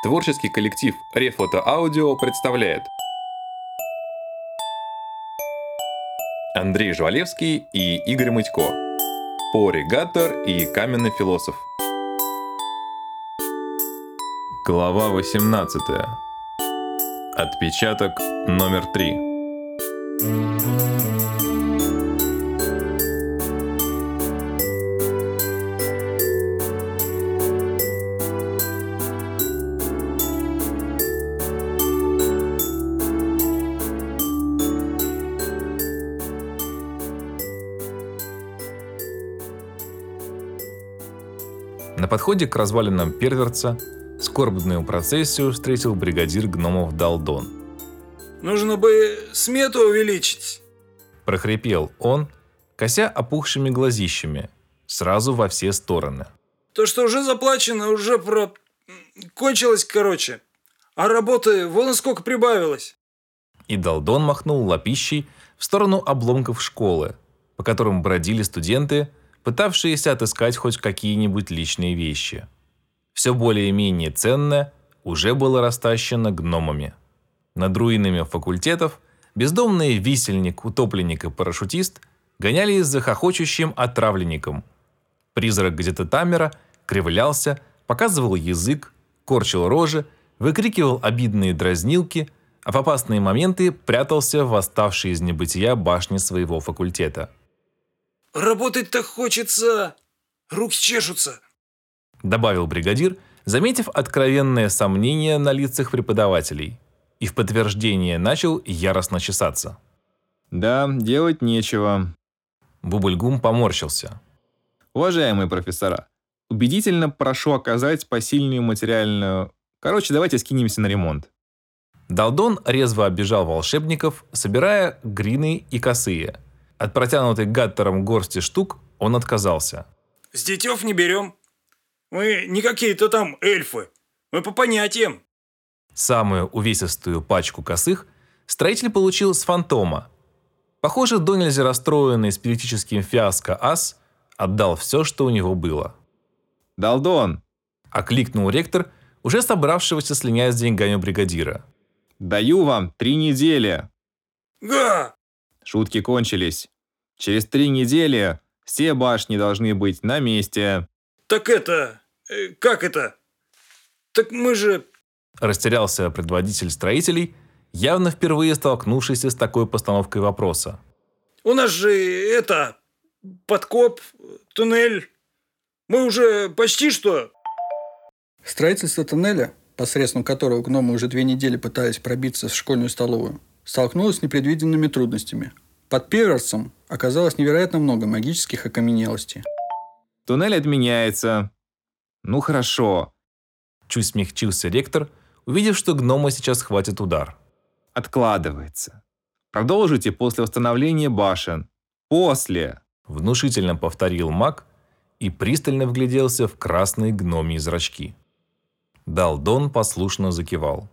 Творческий коллектив Рефото Аудио представляет. Андрей Жвалевский и Игорь Мытько. Поригатор и Каменный философ. Глава 18 Отпечаток номер 3 На подходе к развалинам Перверца скорбную процессию встретил бригадир гномов Далдон. Нужно бы смету увеличить. Прохрипел он, кося опухшими глазищами, сразу во все стороны. То, что уже заплачено, уже про... кончилось, короче. А работы вон сколько прибавилось. И Далдон махнул лапищей в сторону обломков школы, по которым бродили студенты, пытавшиеся отыскать хоть какие-нибудь личные вещи. Все более-менее ценное уже было растащено гномами. Над руинами факультетов бездомные висельник, утопленник и парашютист гонялись за хохочущим отравленником. Призрак где-то Тамера кривлялся, показывал язык, корчил рожи, выкрикивал обидные дразнилки, а в опасные моменты прятался в восставшей из небытия башне своего факультета. Работать-то хочется. Руки чешутся. Добавил бригадир, заметив откровенное сомнение на лицах преподавателей. И в подтверждение начал яростно чесаться. Да, делать нечего. Бубльгум поморщился. Уважаемые профессора, убедительно прошу оказать посильную материальную... Короче, давайте скинемся на ремонт. Далдон резво оббежал волшебников, собирая грины и косые. От протянутой гаттером горсти штук он отказался. С детев не берем. Мы не какие-то там эльфы. Мы по понятиям. Самую увесистую пачку косых строитель получил с фантома. Похоже, до нельзя расстроенный спиритическим фиаско ас отдал все, что у него было. Далдон, Окликнул ректор, уже собравшегося слинять с деньгами бригадира. даю вам три недели. Га! Шутки кончились. Через три недели все башни должны быть на месте. Так это... э, как это? Так мы же... Растерялся предводитель строителей, явно впервые столкнувшийся с такой постановкой вопроса. У нас же это... Подкоп, туннель. Мы уже почти что... Строительство тоннеля, посредством которого гномы уже две недели пытались пробиться в школьную столовую, столкнулось с непредвиденными трудностями. Под Певерсом оказалось невероятно много магических окаменелостей. Туннель отменяется. Ну хорошо, Чуть смягчился ректор, увидев, что гнома сейчас хватит удар. откладывается. Продолжите после восстановления башен. После. Внушительно повторил маг и пристально вгляделся в красные гномьи зрачки. Далдон послушно закивал.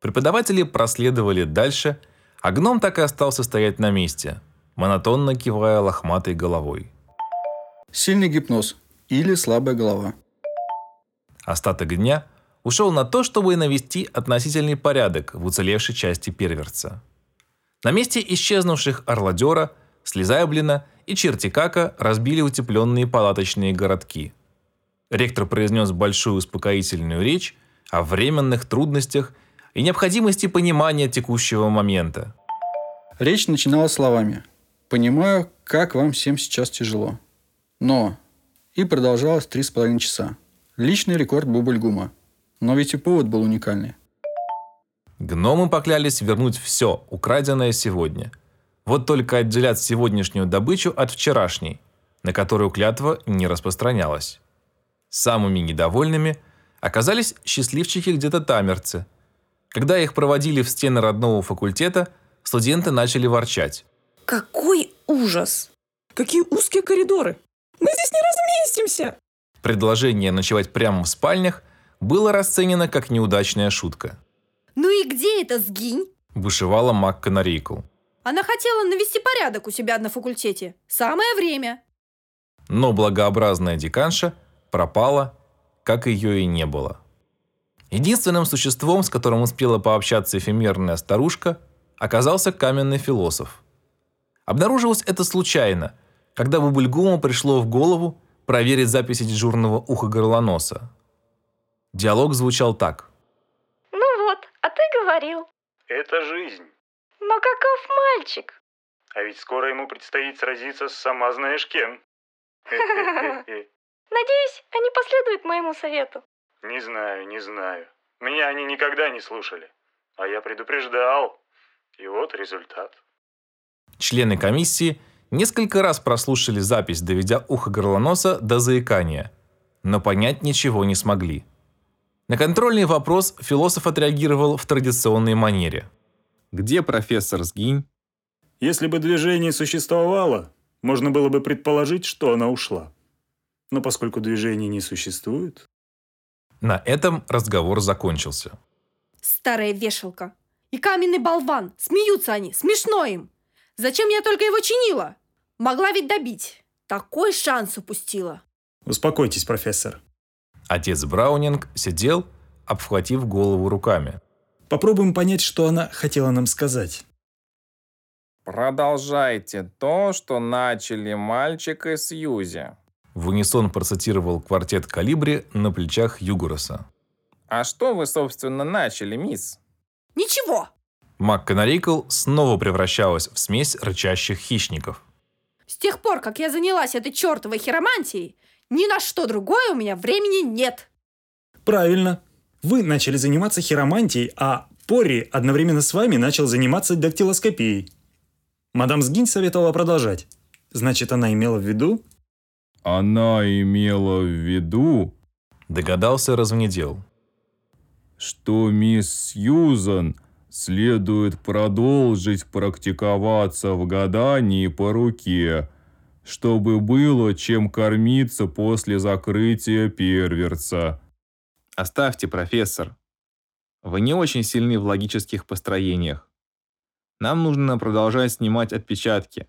Преподаватели проследовали дальше, а гном так и остался стоять на месте, монотонно кивая лохматой головой. Сильный гипноз или слабая голова. Остаток дня ушел на то, чтобы навести относительный порядок в уцелевшей части перверца. На месте исчезнувших Орладера, Слезаблина и Чертикака разбили утепленные палаточные городки. Ректор произнес большую успокоительную речь о временных трудностях и необходимости понимания текущего момента. Речь начиналась словами «Понимаю, как вам всем сейчас тяжело». Но и продолжалась три с половиной часа. Личный рекорд Бубльгума. Но ведь и повод был уникальный. Гномы поклялись вернуть все, украденное сегодня. Вот только отделять сегодняшнюю добычу от вчерашней, на которую клятва не распространялась. Самыми недовольными оказались счастливчики где-то тамерцы. Когда их проводили в стены родного факультета, студенты начали ворчать. Какой ужас! Какие узкие коридоры! Мы здесь не разместимся! Предложение ночевать прямо в спальнях было расценено как неудачная шутка. Ну и где это сгинь? Бушевала Мак Канарейкл. Она хотела навести порядок у себя на факультете. Самое время. Но благообразная деканша пропала, как ее и не было. Единственным существом, с которым успела пообщаться эфемерная старушка, оказался каменный философ. Обнаружилось это случайно, когда Бубульгуму пришло в голову проверить записи дежурного уха горлоноса. Диалог звучал так. Ну вот, а ты говорил. Это жизнь. Но каков мальчик? А ведь скоро ему предстоит сразиться с сама знаешь кем. Надеюсь, они последуют моему совету. Не знаю, не знаю. Меня они никогда не слушали. А я предупреждал. И вот результат. Члены комиссии несколько раз прослушали запись, доведя ухо горлоноса до заикания, но понять ничего не смогли. На контрольный вопрос философ отреагировал в традиционной манере. Где профессор Сгинь? Если бы движение существовало, можно было бы предположить, что она ушла. Но поскольку движения не существует... На этом разговор закончился. Старая вешалка. И каменный болван. Смеются они. Смешно им. Зачем я только его чинила? Могла ведь добить. Такой шанс упустила. Успокойтесь, профессор. Отец Браунинг сидел, обхватив голову руками. Попробуем понять, что она хотела нам сказать. Продолжайте то, что начали мальчик и Сьюзи. В унисон процитировал квартет «Калибри» на плечах Югороса. А что вы, собственно, начали, мисс? Ничего. МакКонарикл снова превращалась в смесь рычащих хищников. С тех пор, как я занялась этой чертовой хиромантией, ни на что другое у меня времени нет. Правильно. Вы начали заниматься хиромантией, а Порри одновременно с вами начал заниматься дактилоскопией. Мадам Сгинь советовала продолжать. Значит, она имела в виду... Она имела в виду, Догадался развнедел. что мисс Сьюзан следует продолжить практиковаться в гадании по руке, чтобы было чем кормиться после закрытия перверца. Оставьте, профессор. Вы не очень сильны в логических построениях. Нам нужно продолжать снимать отпечатки.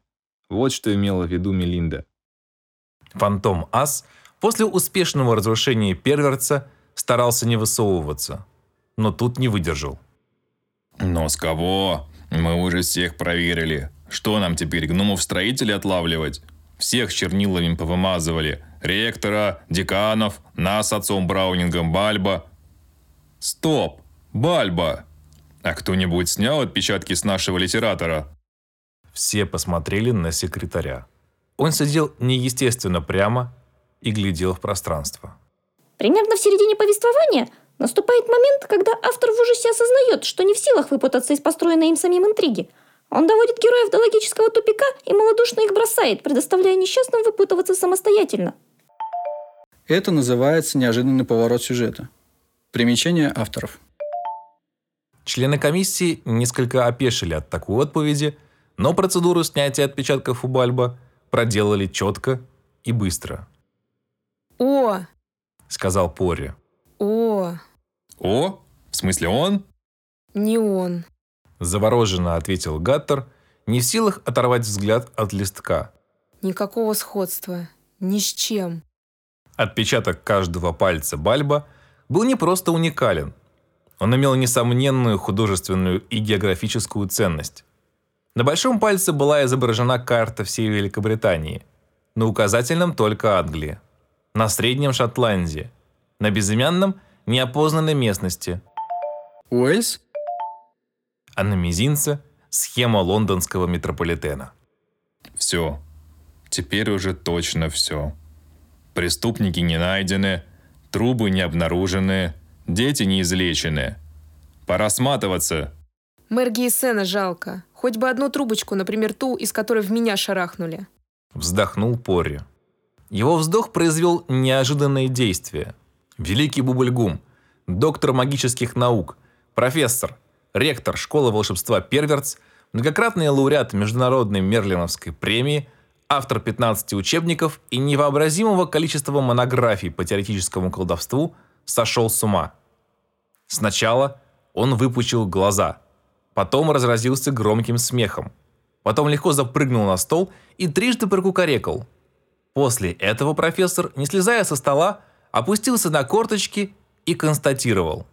Вот что имела в виду Мелинда. Фантом Ас после успешного разрушения перверца старался не высовываться, но тут не выдержал. Но с кого? Мы уже всех проверили. Что нам теперь, гномов-строителей отлавливать? Всех чернилами повымазывали. Ректора, деканов, нас с отцом Браунингом, Бальба. Стоп! Бальба! А кто-нибудь снял отпечатки с нашего литератора? Все посмотрели на секретаря. Он сидел неестественно прямо и глядел в пространство. Примерно в середине повествования наступает момент, когда автор в ужасе осознает, что не в силах выпутаться из построенной им самим интриги. Он доводит героев до логического тупика и малодушно их бросает, предоставляя несчастным выпутываться самостоятельно. Это называется неожиданный поворот сюжета. Примечание авторов. Члены комиссии несколько опешили от такой отповеди, но процедуру снятия отпечатков у Бальба проделали четко и быстро, О, сказал Пори. о, О, в смысле он? не он. Завороженно ответил Гаттер, не в силах оторвать взгляд от листка. Никакого сходства. Ни с чем. Отпечаток каждого пальца Бальба был не просто уникален. Он имел несомненную художественную и географическую ценность. На большом пальце была изображена карта всей Великобритании, на указательном только Англии, на среднем Шотландии, на безымянном – неопознанной местности, Уэльс? а на мизинце – схема лондонского метрополитена. Все. Теперь уже точно все. Преступники не найдены, трубы не обнаружены, дети не излечены. Пора сматываться. Мэр Гейсена жалко. Хоть бы одну трубочку, например, ту, из которой в меня шарахнули. Вздохнул Порри. Его вздох произвел неожиданное действие. Великий Бубльгум, доктор магических наук, профессор, ректор школы волшебства Перверц, многократный лауреат Международной Мерлиновской премии, автор 15 учебников и невообразимого количества монографий по теоретическому колдовству, сошел с ума. Сначала он выпучил глаза, потом разразился громким смехом, потом легко запрыгнул на стол и трижды прокукарекал. После этого профессор, не слезая со стола, опустился на корточки и констатировал.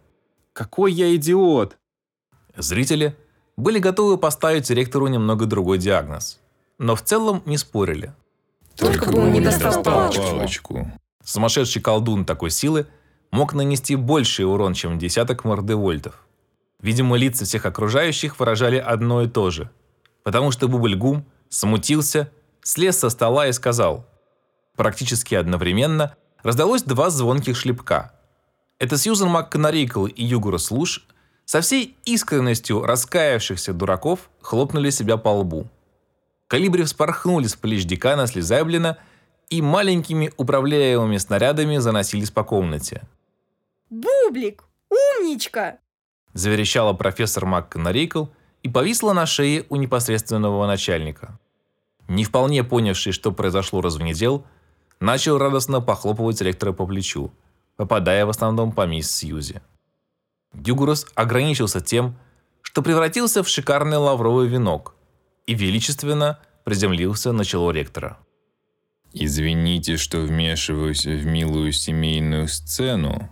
Какой я идиот! Зрители были готовы поставить ректору немного другой диагноз, но в целом не спорили. Только бы он не достал палочку. палочку. Сумасшедший колдун такой силы мог нанести больший урон, чем десяток мордевольтов. Видимо, лица всех окружающих выражали одно и то же, потому что Бубльгум смутился, слез со стола и сказал. Практически одновременно раздалось два звонких шлепка. Это Сьюзан МакКонарикл и Югурус Луш со всей искренностью раскаявшихся дураков хлопнули себя по лбу. Калибри вспорхнули с плеч декана Слизаблина и маленькими управляемыми снарядами заносились по комнате. Бублик, умничка! Заверещала профессор МакКонарикл и повисла на шее у непосредственного начальника. Не вполне понявший, что произошло развнедел, начал радостно похлопывать ректора по плечу, попадая в основном по мисс Сьюзи. Дюгурус ограничился тем, что превратился в шикарный лавровый венок и величественно приземлился на чело ректора. Извините, что вмешиваюсь в милую семейную сцену,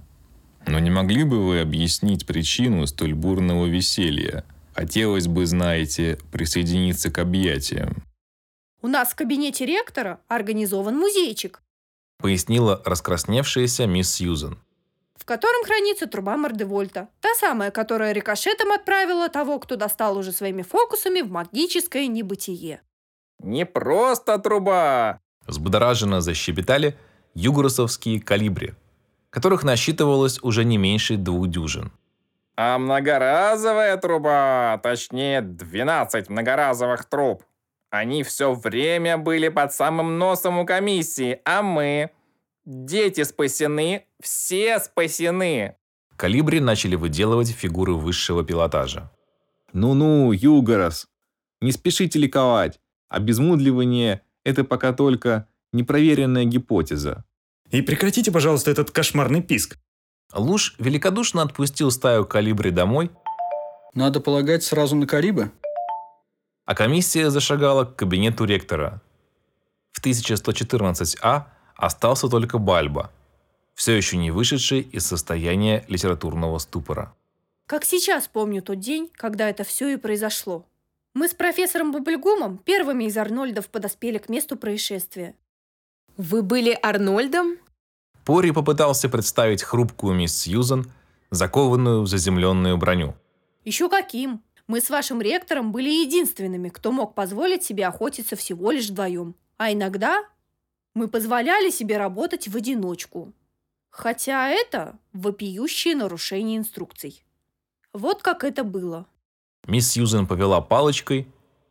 но не могли бы вы объяснить причину столь бурного веселья? Хотелось бы, знаете, присоединиться к объятиям. У нас в кабинете ректора организован музейчик, Пояснила раскрасневшаяся мисс Сьюзен. в котором хранится труба Мордевольта. Та самая, которая рикошетом отправила того, кто достал уже своими фокусами в магическое небытие. Не просто труба. Взбудораженно защебетали югурусовские калибри, которых насчитывалось уже не меньше двух дюжин. А многоразовая труба, точнее 12 многоразовых труб. Они все время были под самым носом у комиссии, а мы... Дети спасены, все спасены. Калибри начали выделывать фигуры высшего пилотажа. Ну-ну, Югорос, не спешите ликовать. Обезмудливание – это пока только непроверенная гипотеза. И прекратите, пожалуйста, этот кошмарный писк. Луж великодушно отпустил стаю калибри домой, Надо полагать сразу на Карибы? а комиссия зашагала к кабинету ректора. В 1114А остался только Бальба, все еще не вышедший из состояния литературного ступора. Как сейчас помню тот день, когда это все и произошло. Мы с профессором Бубльгумом первыми из Арнольдов подоспели к месту происшествия. Вы были Арнольдом? Пори попытался представить хрупкую мисс Сьюзан, закованную в заземленную броню. Еще каким? Мы с вашим ректором были единственными, кто мог позволить себе охотиться всего лишь вдвоем. А иногда мы позволяли себе работать в одиночку. Хотя это вопиющее нарушение инструкций. Вот как это было. Мисс Сьюзен повела палочкой,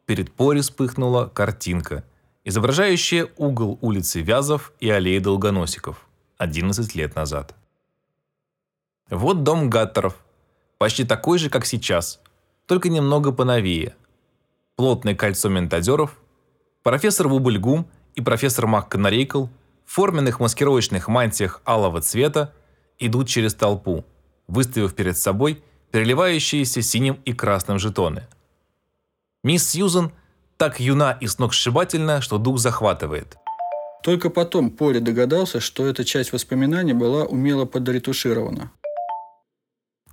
перед Пори вспыхнула картинка, изображающая угол улицы Вязов и аллеи Долгоносиков 11 лет назад. Вот дом Гаттеров, почти такой же, как сейчас, только немного поновее. Плотное кольцо ментадеров, профессор Вубльгум и профессор МакКонарейкл в форменных маскировочных мантиях алого цвета идут через толпу, выставив перед собой переливающиеся синим и красным жетоны. Мисс Сьюзен так юна и сногсшибательна, что дух захватывает. Только потом Пори догадался, что эта часть воспоминаний была умело подретуширована.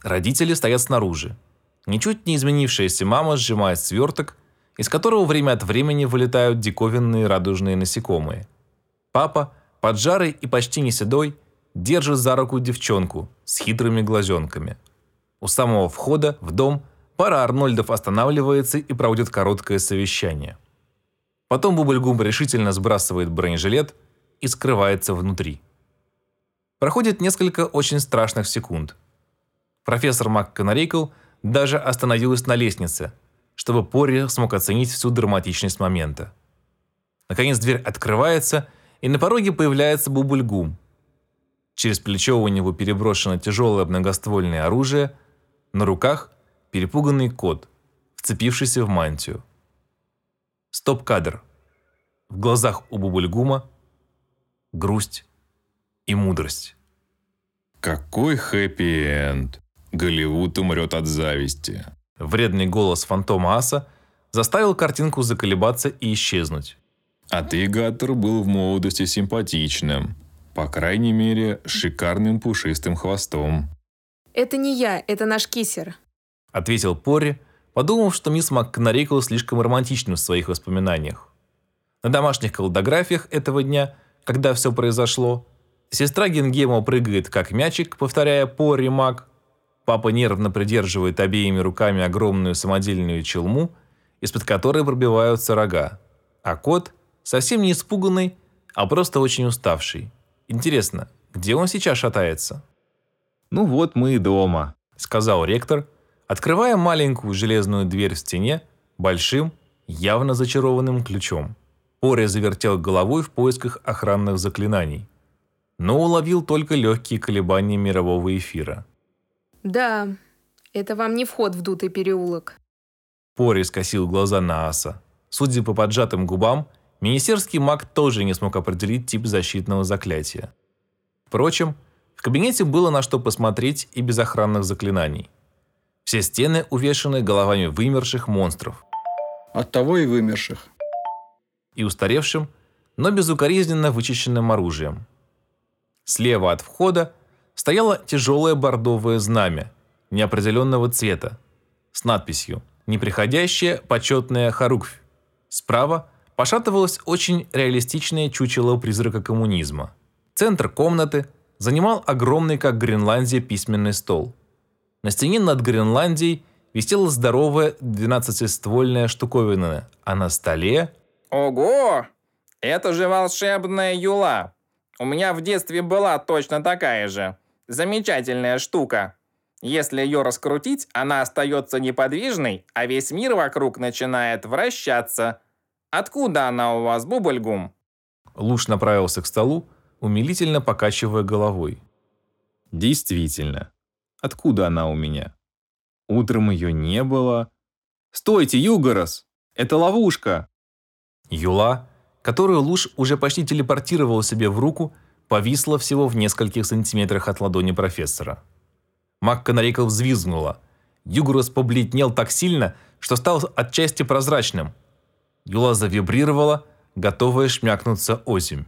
Родители стоят снаружи. Ничуть не изменившаяся мама сжимает сверток, из которого время от времени вылетают диковинные радужные насекомые. Папа, поджарый и почти не седой, держит за руку девчонку с хитрыми глазенками. У самого входа в дом пара Арнольдов останавливается и проводит короткое совещание. Потом Бубльгум решительно сбрасывает бронежилет и скрывается внутри. Проходит несколько очень страшных секунд. Профессор МакКонарикл даже остановилась на лестнице, чтобы Пори смог оценить всю драматичность момента. Наконец дверь открывается, и на пороге появляется Бубльгум. Через плечо у него переброшено тяжелое многоствольное оружие, на руках перепуганный кот, вцепившийся в мантию. Стоп-кадр. В глазах у Бубльгума грусть и мудрость. Какой хэппи-энд. Голливуд умрет от зависти. Вредный голос фантома Аса заставил картинку заколебаться и исчезнуть. А ты, Гаттер, был в молодости симпатичным. По крайней мере, шикарным пушистым хвостом. Это не я, это наш кисер. Ответил Пори, подумав, что мисс МакКонарикл слишком романтична в своих воспоминаниях. На домашних колдографиях этого дня, когда все произошло, сестра Гингема прыгает как мячик, повторяя «Пори, Мак», Папа нервно придерживает обеими руками огромную самодельную челму, из-под которой пробиваются рога. А кот, совсем не испуганный, а просто очень уставший. Интересно, где он сейчас шатается? «Ну вот мы и дома», — сказал ректор, открывая маленькую железную дверь в стене большим, явно зачарованным ключом. Пори завертел головой в поисках охранных заклинаний, но уловил только легкие колебания мирового эфира. Да, это вам не вход в дутый переулок. Пори скосил глаза на аса. Судя по поджатым губам, министерский маг тоже не смог определить тип защитного заклятия. Впрочем, в кабинете было на что посмотреть и без охранных заклинаний. Все стены увешаны головами вымерших монстров. Оттого и вымерших. И устаревшим, но безукоризненно вычищенным оружием. Слева от входа стояло тяжелое бордовое знамя неопределенного цвета с надписью «Неприходящая почетная Харуквь». Справа пошатывалось очень реалистичное чучело призрака коммунизма. Центр комнаты занимал огромный, как Гренландия, письменный стол. На стене над Гренландией висела здоровая двенадцатиствольная штуковина, а на столе... Ого! Это же волшебная юла! У меня в детстве была точно такая же. Замечательная штука. Если ее раскрутить, она остается неподвижной, а весь мир вокруг начинает вращаться. Откуда она у вас, Бубльгум? Луж направился к столу, умилительно покачивая головой. Действительно. Откуда она у меня? Утром ее не было. Стойте, Югорос! Это ловушка! Юла, которую Луж уже почти телепортировал себе в руку, повисла всего в нескольких сантиметрах от ладони профессора. МакКонарикл взвизгнула. Югурус побледнел так сильно, что стал отчасти прозрачным. Юла завибрировала, готовая шмякнуться озимь.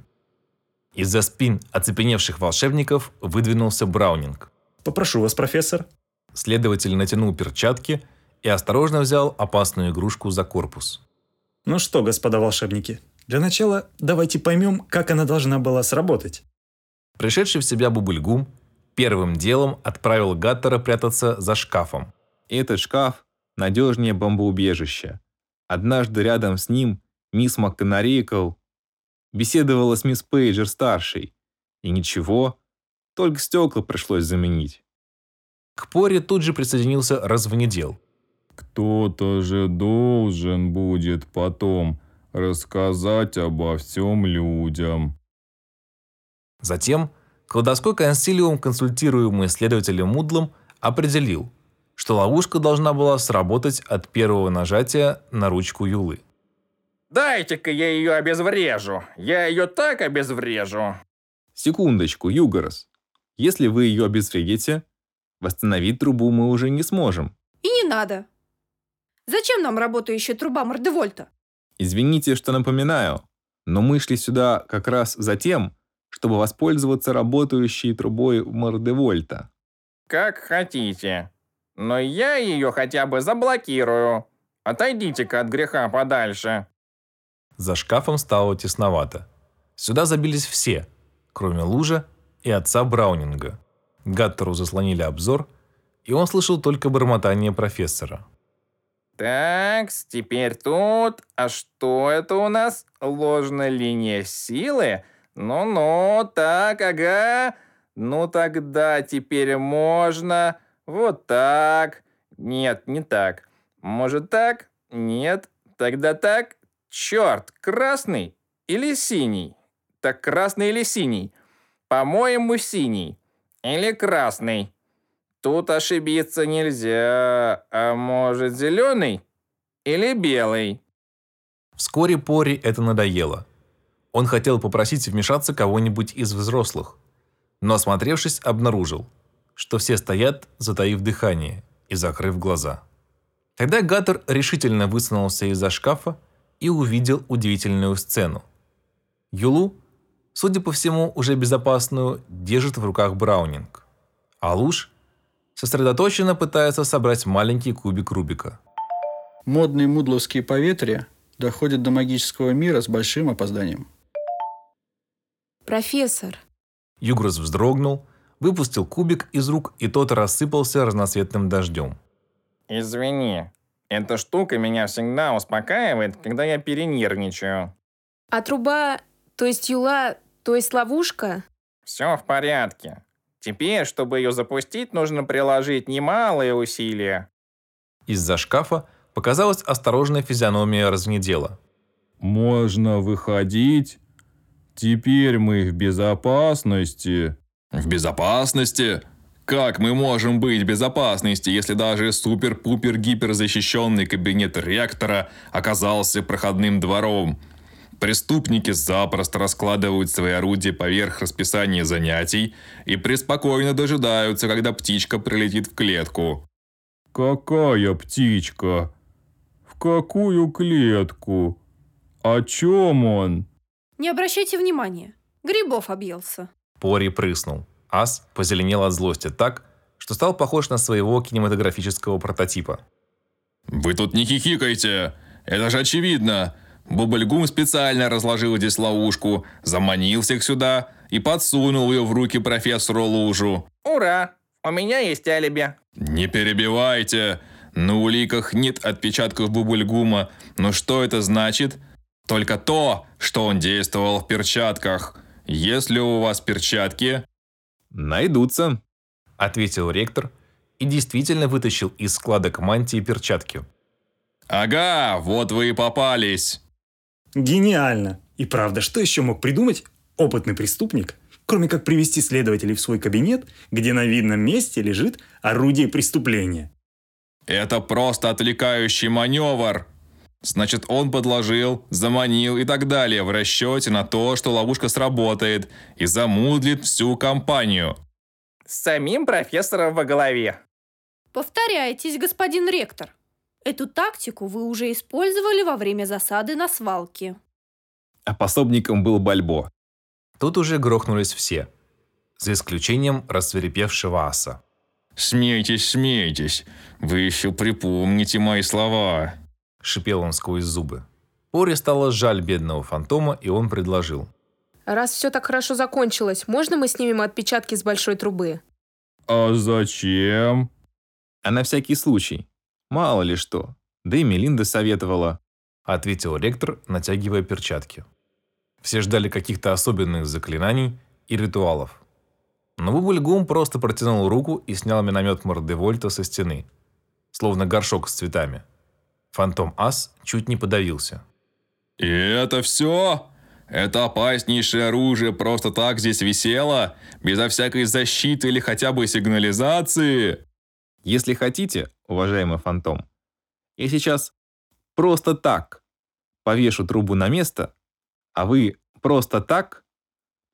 Из-за спин оцепеневших волшебников выдвинулся Браунинг. «Попрошу вас, профессор». Следователь натянул перчатки и осторожно взял опасную игрушку за корпус. «Ну что, господа волшебники, для начала давайте поймем, как она должна была сработать». Пришедший в себя Бубльгум первым делом отправил Гаттера прятаться за шкафом. Этот шкаф надежнее бомбоубежища. Однажды рядом с ним мисс МакКонарикл беседовала с мисс Пейджер-старшей. И ничего, только стекла пришлось заменить. К Поре тут же присоединился развнедел. «Кто-то же должен будет потом рассказать обо всем людям». Затем колдовской консилиум, консультируемый следователем Мудлом, определил, что ловушка должна была сработать от первого нажатия на ручку Юлы. «Дайте-ка я ее обезврежу! Я ее так обезврежу!» Секундочку, Югорос. Если вы ее обезвредите, восстановить трубу мы уже не сможем. И не надо. Зачем нам работающая труба Мордевольта? Извините, что напоминаю, но мы шли сюда как раз за тем, чтобы воспользоваться работающей трубой Мордевольта. Как хотите. Но я ее хотя бы заблокирую. Отойдите-ка от греха подальше. За шкафом стало тесновато. Сюда забились все, кроме Лужа и отца Браунинга. Гаттеру заслонили обзор, и он слышал только бормотание профессора. Так, теперь тут. А что это у нас? Ложная линия силы? Ну-ну, так, ага. Ну тогда теперь можно. Вот так. Нет, не так. Может так? Нет. Тогда так. Черт, красный или синий? Так красный или синий? По-моему, синий. Или красный. Тут ошибиться нельзя. А может, зеленый? Или белый? Вскоре Пори это надоело. Он хотел попросить вмешаться кого-нибудь из взрослых, но, осмотревшись, обнаружил, что все стоят, затаив дыхание и закрыв глаза. Тогда Гаттер решительно высунулся из-за шкафа и увидел удивительную сцену. Юлу, судя по всему, уже безопасную, держит в руках Браунинг, а Луж сосредоточенно пытается собрать маленький кубик Рубика. Модные мудловские поветрия доходят до магического мира с большим опозданием. Профессор, Югрос вздрогнул, выпустил кубик из рук, и тот рассыпался разноцветным дождем. Извини, эта штука меня всегда успокаивает, когда я перенервничаю. а труба, то есть юла, то есть ловушка? Все в порядке. Теперь, чтобы ее запустить, нужно приложить немалые усилия. Из-за шкафа показалась осторожная физиономия разгнедела. Можно выходить. Теперь мы в безопасности. В безопасности? Как мы можем быть в безопасности, если даже супер-пупер-гипер защищенный кабинет ректора оказался проходным двором? Преступники запросто раскладывают свои орудия поверх расписания занятий и преспокойно дожидаются, когда птичка прилетит в клетку. Какая птичка? В какую клетку? О чем он? Не обращайте внимания. Грибов объелся. Пори прыснул. Ас позеленел от злости так, что стал похож на своего кинематографического прототипа. Вы тут не хихикайте. Это же очевидно. Бубльгум специально разложил здесь ловушку, заманил всех сюда и подсунул ее в руки профессору Лужу. Ура! У меня есть алиби. Не перебивайте. На уликах нет отпечатков Бубльгума. Но что это значит? Только то, что он действовал в перчатках. Если у вас перчатки, Найдутся. Ответил ректор и действительно вытащил из складок мантии перчатки. Ага, вот вы и попались. Гениально! И правда, что еще мог придумать опытный преступник, кроме как привести следователей в свой кабинет, где на видном месте лежит орудие преступления? Это просто отвлекающий маневр. Значит, он подложил, заманил и так далее в расчете на то, что ловушка сработает и замудлит всю компанию. С самим профессором во голове. Повторяйтесь, господин ректор. Эту тактику вы уже использовали во время засады на свалке. А пособником был Бальбо. Тут уже грохнулись все, за исключением рассверепевшего аса. Смейтесь, смейтесь. Вы еще припомните мои слова. Шипел он сквозь зубы. Пори стало жаль бедного фантома, и он предложил. Раз все так хорошо закончилось, можно мы снимем отпечатки с большой трубы? А зачем? А на всякий случай. Мало ли что. Да и Мелинда советовала. Ответил ректор, натягивая перчатки. Все ждали каких-то особенных заклинаний и ритуалов. Но Бубльгум просто протянул руку и снял миномет Мордевольта со стены, словно горшок с цветами. Фантом Ас чуть не подавился. И это все? Это опаснейшее оружие просто так здесь висело? Безо всякой защиты или хотя бы сигнализации? Если хотите, уважаемый фантом, я сейчас просто так повешу трубу на место, а вы просто так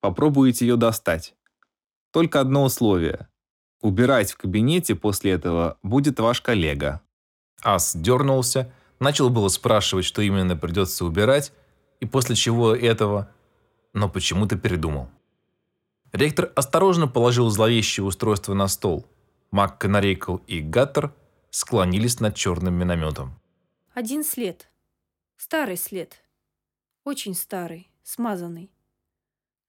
попробуете ее достать. Только одно условие. Убирать в кабинете после этого будет ваш коллега. Ас дернулся, начал было спрашивать, что именно придется убирать, и после чего этого, но почему-то передумал. Ректор осторожно положил зловещее устройство на стол. Мак Канарейкл и Гаттер склонились над черным минометом. Один след. Старый след. Очень старый, смазанный.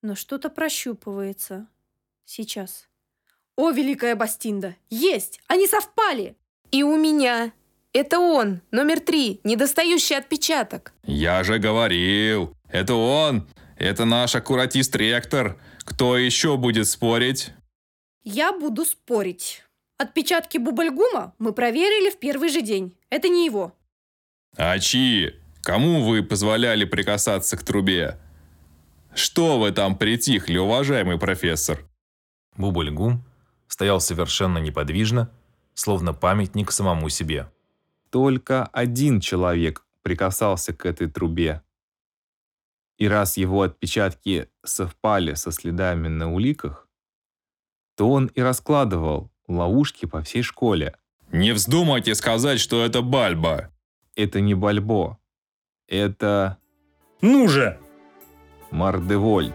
Но что-то прощупывается. Сейчас. О, Великая Бастинда! Есть! Они совпали! И у меня. Это он, номер три, недостающий отпечаток. Я же говорил, это он. Это наш аккуратист-ректор. Кто еще будет спорить? Я буду спорить. Отпечатки Бубльгума мы проверили в первый же день. Это не его. А чьи? Кому вы позволяли прикасаться к трубе? Что вы там притихли, уважаемый профессор? Бубльгум стоял совершенно неподвижно, словно памятник самому себе. Только один человек прикасался к этой трубе. И раз его отпечатки совпали со следами на уликах, то он и раскладывал ловушки по всей школе. Не вздумайте сказать, что это Бальба. Это не Бальбо. Это Ну же! Мардевольт.